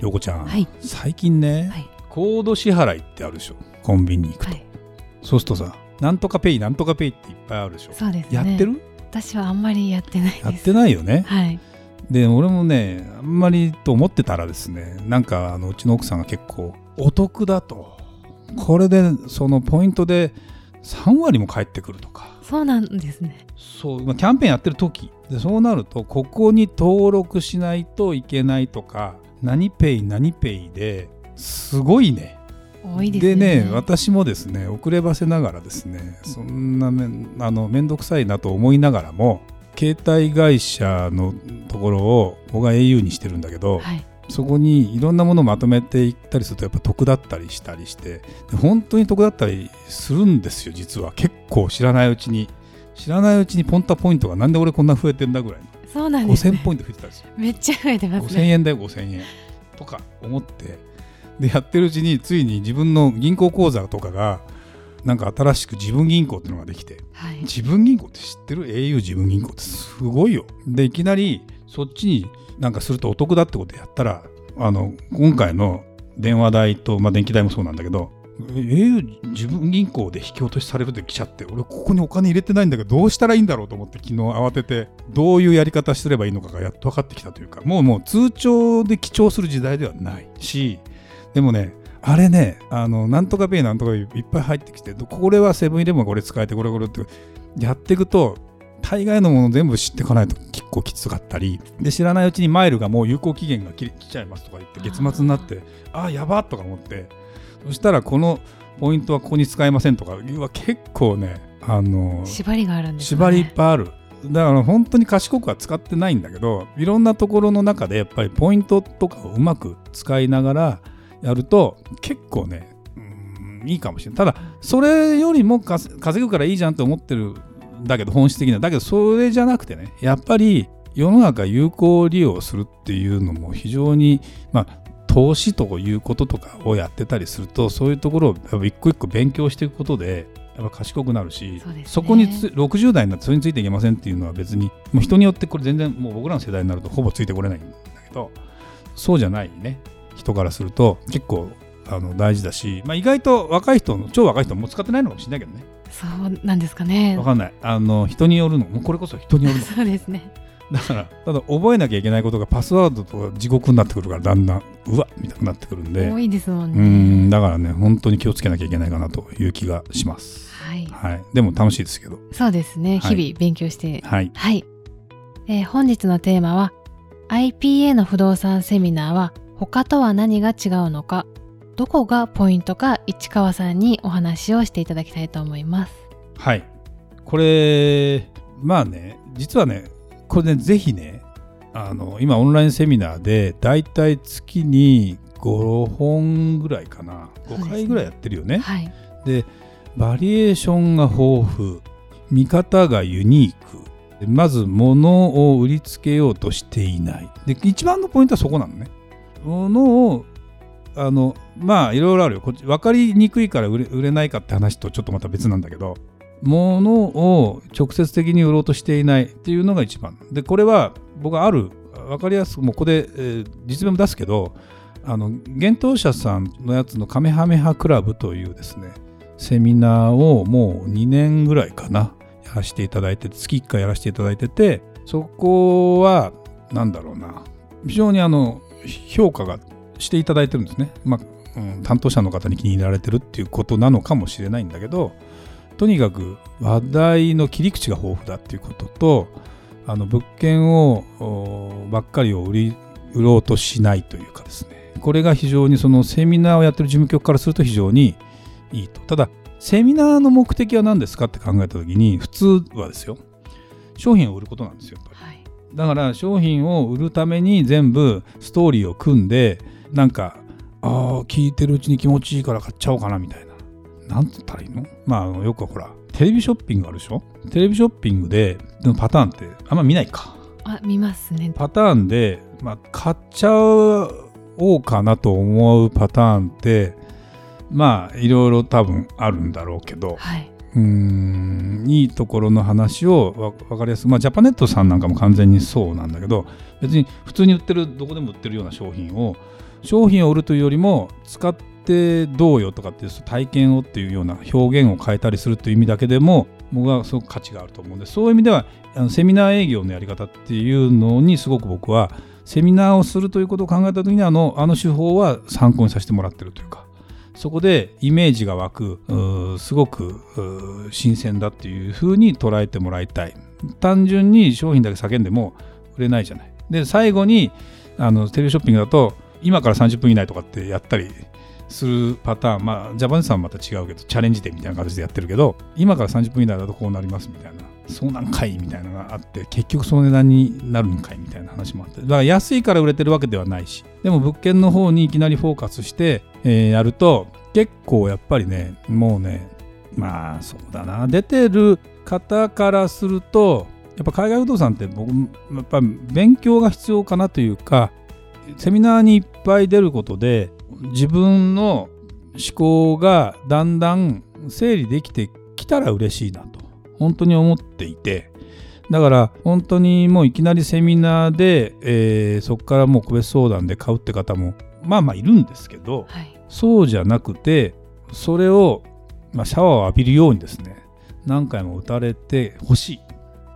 陽子ちゃん、はい。最近ね、はい。コード支払いってあるでしょ。コンビニに行くと、はい。そうするとさなんとかペイなんとかペイっていっぱいあるでしょ。そうですね。やってる？私はあんまりやってないです。やってないよね。はい。で俺もねあんまりと思ってたらですねなんかあのうちの奥さんが結構お得だと。これでそのポイントで3割も返ってくるとか。そうなんですね。そう、まあ、キャンペーンやってる時。でそうなるとここに登録しないといけないとか何ペイ何ペイですごいね。多いですよね。でね私もですね遅ればせながらですねそんなめんあの面倒くさいなと思いながらも携帯会社のところを僕は au にしてるんだけど、はい。そこにいろんなものをまとめていったりするとやっぱ得だったりしたりしてで本当に得だったりするんですよ実は。結構知らないうちに知らないうちにポンタポイントがなんで俺こんな増えてんだぐらいそうなんです、ね、5000ポイント増えてたりするめっちゃ増えてます5000ね円だよ5000円とか思って。でやってるうちについに自分の銀行口座とかがなんか新しく自分銀行っていうのができて。はい。自分銀行って知ってる？au 自分銀行ってすごいよ。でいきなりそっちになんかするとお得だってことやったらあの今回の電話代と、まあ、電気代もそうなんだけど au 自分銀行で引き落としされるって来ちゃって俺ここにお金入れてないんだけどどうしたらいいんだろうと思って昨日慌ててどういうやり方すればいいのかがやっと分かってきたというかもうもう通帳で記帳する時代ではないしでもねあれねあのなんとかペイなんとかいっぱい入ってきてこれはセブンイレブンこれ使えてこれこれってやっていくと大概のもの全部知っていかないと結構きつかったりで知らないうちにマイルがもう有効期限が来来ちゃいますとか言って月末になってああやばとか思ってそしたらこのポイントはここに使えませんとかは結構ねあの縛りがあるんです、ね、縛りいっぱいある。だから本当に賢くは使ってないんだけどいろんなところの中でやっぱりポイントとかをうまく使いながらやると結構ねうんいいかもしれない。ただそれよりもか稼ぐからいいじゃんって思ってるんだけど本質的には。だけどそれじゃなくてねやっぱり世の中有効利用するっていうのも非常にまあ投資ということとかをやってたりするとそういうところを一個一個勉強していくことでやっぱ賢くなるしそね。そこにつ60代になってそれについていけませんっていうのは別にもう人によってこれ全然もう僕らの世代になるとほぼついてこれないんだけどそうじゃないね人からすると結構あの大事だし、まあ、意外と若い人の超若い人も使ってないのかもしれないけどね。そうなんですかね。わかんない。あの人によるの。もうこれこそ人によるの。そうですねだからただ覚えなきゃいけないことがパスワードとか地獄になってくるからだんだんうわみたいになってくるんで多いですもんうねんだからね本当に気をつけなきゃいけないかなという気がします。はい。はい。でも楽しいですけど。そうですね。はい。日々勉強して。はい。はい、えー本日のテーマは IPA の不動産セミナーは他とは何が違うのかどこがポイントか市川さんにお話をしていただきたいと思います。はい。これ、まあね、実はね、これね、ぜひね、あの、今オンラインセミナーで、だいたい月に5本ぐらいかな。そうですね5回ぐらいやってるよね。はいで、バリエーションが豊富、見方がユニーク、でまず物を売りつけようとしていない。で、一番のポイントはそこなのね。物をあのまあいろいろあるよこっち分かりにくいから売れ売れないかって話とちょっとまた別なんだけど物を直接的に売ろうとしていないっていうのが一番。でこれは僕はある分かりやすくもうここで、えー実名も出すけどあの幻冬舎さんのやつのカメハメハクラブというですねセミナーをもう2年ぐらいかなやらせていただいて月1回やらせていただいててそこはなんだろうな非常にあの評価がしていただいてるんですね、まあうん、担当者の方に気に入られてるっていうことなのかもしれないんだけどとにかく話題の切り口が豊富だっていうこととあの物件をおばっかりを売り売ろうとしないというかですね。これが非常にそのセミナーをやってる事務局からすると非常にいいと。ただセミナーの目的は何ですかって考えた時に普通はですよ。商品を売ることなんですよ。はい。だから商品を売るために全部ストーリーを組んで、なんかああ聞いてるうちに気持ちいいから買っちゃおうかなみたいななんつったらいいの？まあよくほらテレビショッピングあるでしょ？テレビショッピングでのパターンってあんま見ないか。あ見ますね。パターンで、まあ、買っちゃおうかなと思うパターンってまあいろいろ多分あるんだろうけど、はい、うーんいいところの話をわ分かりやすくまあジャパネットさんなんかも完全にそうなんだけど別に普通に売ってるどこでも売ってるような商品を商品を売るというよりも使ってどうよとかって体験をっていうような表現を変えたりするという意味だけでも僕はすごく価値があると思うんでそういう意味ではあのセミナー営業のやり方っていうのにすごく僕はセミナーをするということを考えた時にあのあの手法は参考にさせてもらってるというかそこでイメージが湧くすごく新鮮だっていうふうに捉えてもらいたい。単純に商品だけ叫んでも売れないじゃない。で最後にあのテレビショッピングだと今から30分以内とかってやったりするパターン。まあジャパネスさんはまた違うけどチャレンジ店みたいな形でやってるけど今から30分以内だとこうなりますみたいな。そうなんかいみたいなのがあって結局その値段になるのかいみたいな話もあって。だから安いから売れてるわけではないし。でも物件の方にいきなりフォーカスして、えー、やると結構やっぱりねもうねまあそうだな。出てる方からするとやっぱ海外不動産って僕やっぱ勉強が必要かなというかセミナーにいっぱい出ることで自分の思考がだんだん整理できてきたら嬉しいなと本当に思っていて。だから本当にもういきなりセミナーで、えー、そこからもう個別相談で買うって方もまあまあいるんですけど、はい、そうじゃなくてそれを、まあ、シャワーを浴びるようにですね何回も打たれてほしい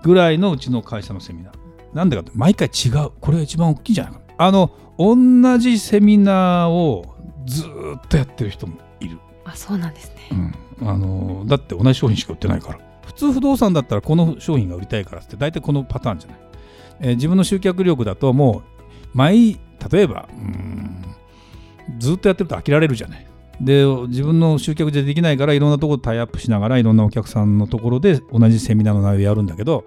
ぐらいのうちの会社のセミナー。なんでかって毎回違う。これが一番大きいんじゃないかあの同じセミナーをずっとやってる人もいる。あそうなんですね、うん、あのだって同じ商品しか売ってないから。普通不動産だったらこの商品が売りたいからって大体このパターンじゃない、えー、自分の集客力だともう毎例えばうんずっとやってると飽きられるじゃない。で自分の集客でできないからいろんなところタイアップしながらいろんなお客さんのところで同じセミナーの内容やるんだけど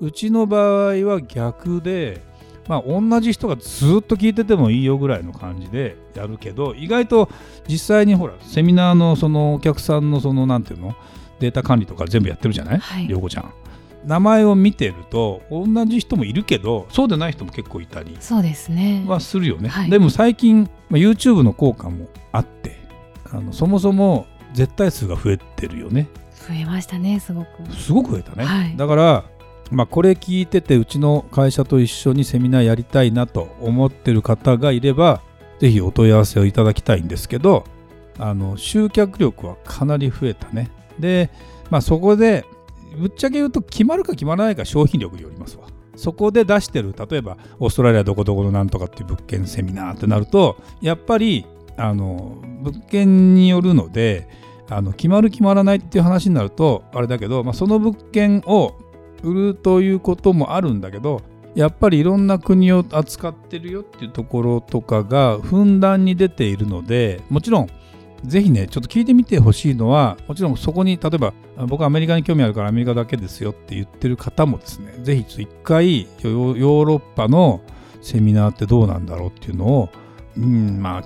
うちの場合は逆でまあ同じ人がずっと聞いててもいいよぐらいの感じでやるけど意外と実際にほらセミナーのそのお客さんのそのなんていうのデータ管理とか全部やってるじゃない、はい、涼子ちゃん。名前を見てると同じ人もいるけどそうでない人も結構いたりそうですね。はするよね、はい。でも最近、まあ、YouTube の効果もあってあのそもそも絶対数が増えてるよね。増えましたねすごく。すごく増えたね、はい。だからまあ、これ聞いててうちの会社と一緒にセミナーやりたいなと思ってる方がいればぜひお問い合わせをいただきたいんですけどあの集客力はかなり増えたね。で、まあ、そこでぶっちゃけ言うと決まるか決まらないか商品力によりますわ。そこで出してる例えばオーストラリアどこどこのなんとかっていう物件セミナーってなるとやっぱりあの物件によるのであの決まる決まらないっていう話になるとあれだけど、まあ、その物件を売るということもあるんだけどやっぱりいろんな国を扱ってるよっていうところとかがふんだんに出ているのでもちろんぜひねちょっと聞いてみてほしいのはもちろんそこに例えば僕はアメリカに興味あるからアメリカだけですよって言ってる方もですねぜひ一回ヨーロッパのセミナーってどうなんだろうっていうのを、うん、まあ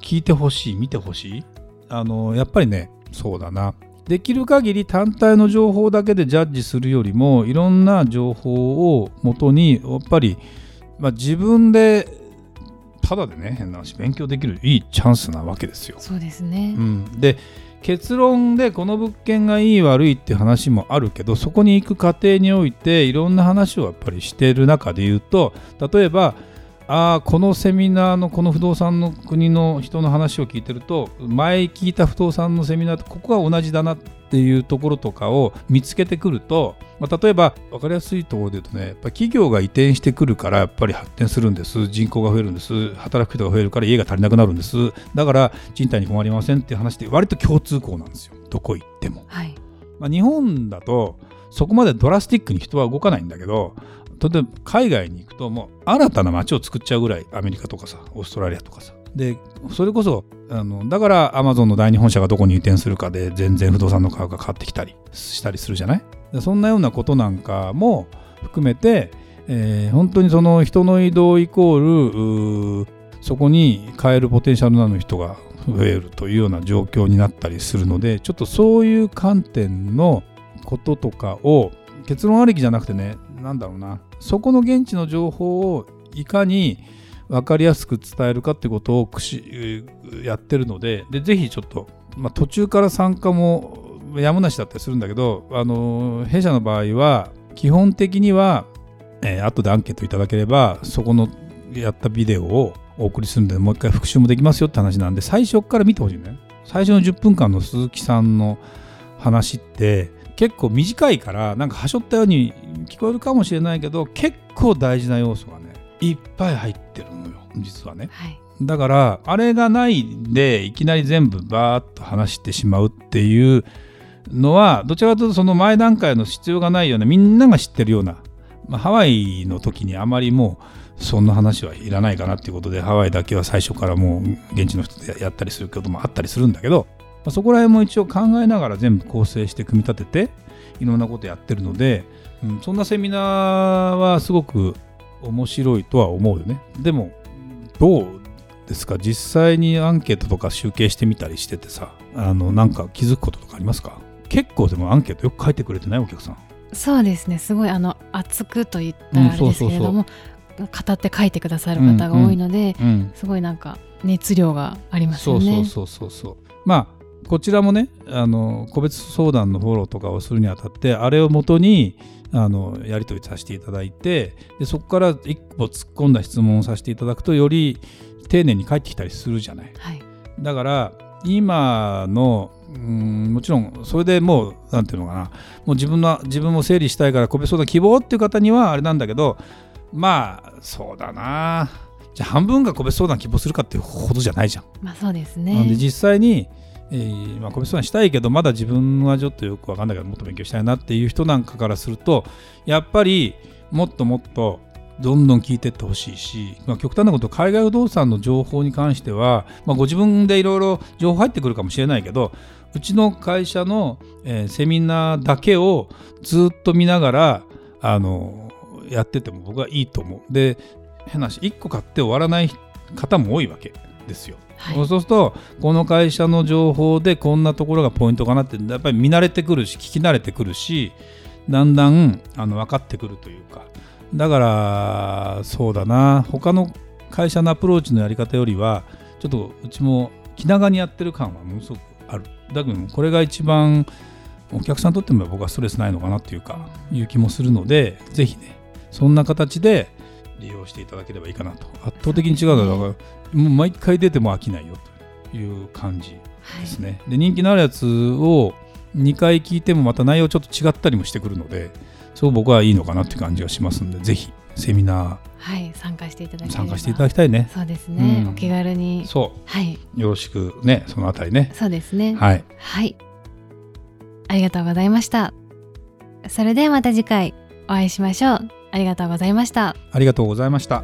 聞いてほしい見てほしい。あのやっぱりねそうだな。できる限り単体の情報だけでジャッジするよりもいろんな情報をもとにやっぱり、まあ、自分でただでね変な話勉強できるいいチャンスなわけですよ。そうですね、うん、で結論でこの物件がいい悪いって話もあるけどそこに行く過程においていろんな話をやっぱりしてる中で言うと例えばああこのセミナーのこの不動産の国の人の話を聞いてると前聞いた不動産のセミナーとここが同じだなっていうところとかを見つけてくると、まあ、例えば分かりやすいところで言うとねやっぱ企業が移転してくるからやっぱり発展するんです。人口が増えるんです。働く人が増えるから家が足りなくなるんです。だから賃貸に困りませんっていう話って割と共通項なんですよ。どこ行っても。はい。まあ、日本だとそこまでドラスティックに人は動かないんだけど例えば海外に行くともう新たな街を作っちゃうぐらいアメリカとかさオーストラリアとかさ。でそれこそあのだからアマゾンの第二本社がどこに移転するかで全然不動産の価格が変わってきたりしたりするじゃない？そんなようなことなんかも含めて、えー本当にその人の移動イコールそこに変えるポテンシャルの人が増えるというような状況になったりするのでちょっとそういう観点のこととかを結論ありきじゃなくてねなんだろうな。そこの現地の情報をいかに分かりやすく伝えるかってことをやってるのででぜひちょっと、まあ、途中から参加もやむなしだったりするんだけどあの弊社の場合は基本的には、えー、後でアンケートいただければそこのやったビデオをお送りするんでもう一回復習もできますよって話なんで最初から見てほしいね。最初の10分間の鈴木さんの話って結構短いからなんかはしょったように聞こえるかもしれないけど結構大事な要素がねいっぱい入ってるのよ実はね、はい、だからあれがないでいきなり全部バーッと話してしまうっていうのはどちらかというとその前段階の必要がないようなみんなが知ってるような、まあ、ハワイの時にあまりもうそんな話はいらないかなっていうことでハワイだけは最初からもう現地の人でやったりすることもあったりするんだけど、まあ、そこら辺も一応考えながら全部構成して組み立てていろんなことやってるので、うん、そんなセミナーはすごく面白いとは思うよね。でもどうですか？実際にアンケートとか集計してみたりしててさあのなんか気づくこととかありますか？結構でもアンケートよく書いてくれてないお客さん。そうですね。すごいあの熱くと言ったらあれですけれども、語って書いてくださる方が多いので、うんうん、すごいなんか熱量がありますよね。そうそうそうそう。まあこちらもねあの個別相談のフォローとかをするにあたってあれをもとにあのやり取りさせていただいてでそこから一歩突っ込んだ質問をさせていただくとより丁寧に返ってきたりするじゃない。はい、だから今のうんもちろんそれでもうなんていうのかなもう自分の自分も整理したいから個別相談希望っていう方にはあれなんだけどまあそうだなじゃあ半分が個別相談希望するかっていうほどじゃないじゃん。まあそうですね。で実際に、えーまあ、個別相談したいけどまだ自分はちょっとよく分かんないけどもっと勉強したいなっていう人なんかからするとやっぱりもっともっとどんどん聞いていってほしいし、まあ、極端なこと海外不動産の情報に関しては、まあ、ご自分でいろいろ情報入ってくるかもしれないけどうちの会社の、えー、セミナーだけをずっと見ながらあのやってても僕はいいと思う。で変な話1個買って終わらない方も多いわけですよ。はい、そうするとこの会社の情報でこんなところがポイントかなってやっぱり見慣れてくるし聞き慣れてくるしだんだんあの分かってくるというか。だからそうだな。他の会社のアプローチのやり方よりはちょっとうちも気長にやってる感はものすごくある。だけどこれが一番お客さんにとっても僕はストレスないのかなっていうかいう気もするのでぜひねそんな形で利用していただければいいかなと。圧倒的に違うのは、もう毎回出ても飽きないよという感じですね、はい、で人気のあるやつを2回聞いてもまた内容ちょっと違ったりもしてくるのでそう僕はいいのかなって感じがしますんでぜひセミナー。はい参加していただき参加していただきたいね。そうですね、うん、お気軽に。そう。はい。よろしくねそのあたりね。そうですね。はい。はい。ありがとうございました。それではまた次回お会いしましょうありがとうございました。ありがとうございました。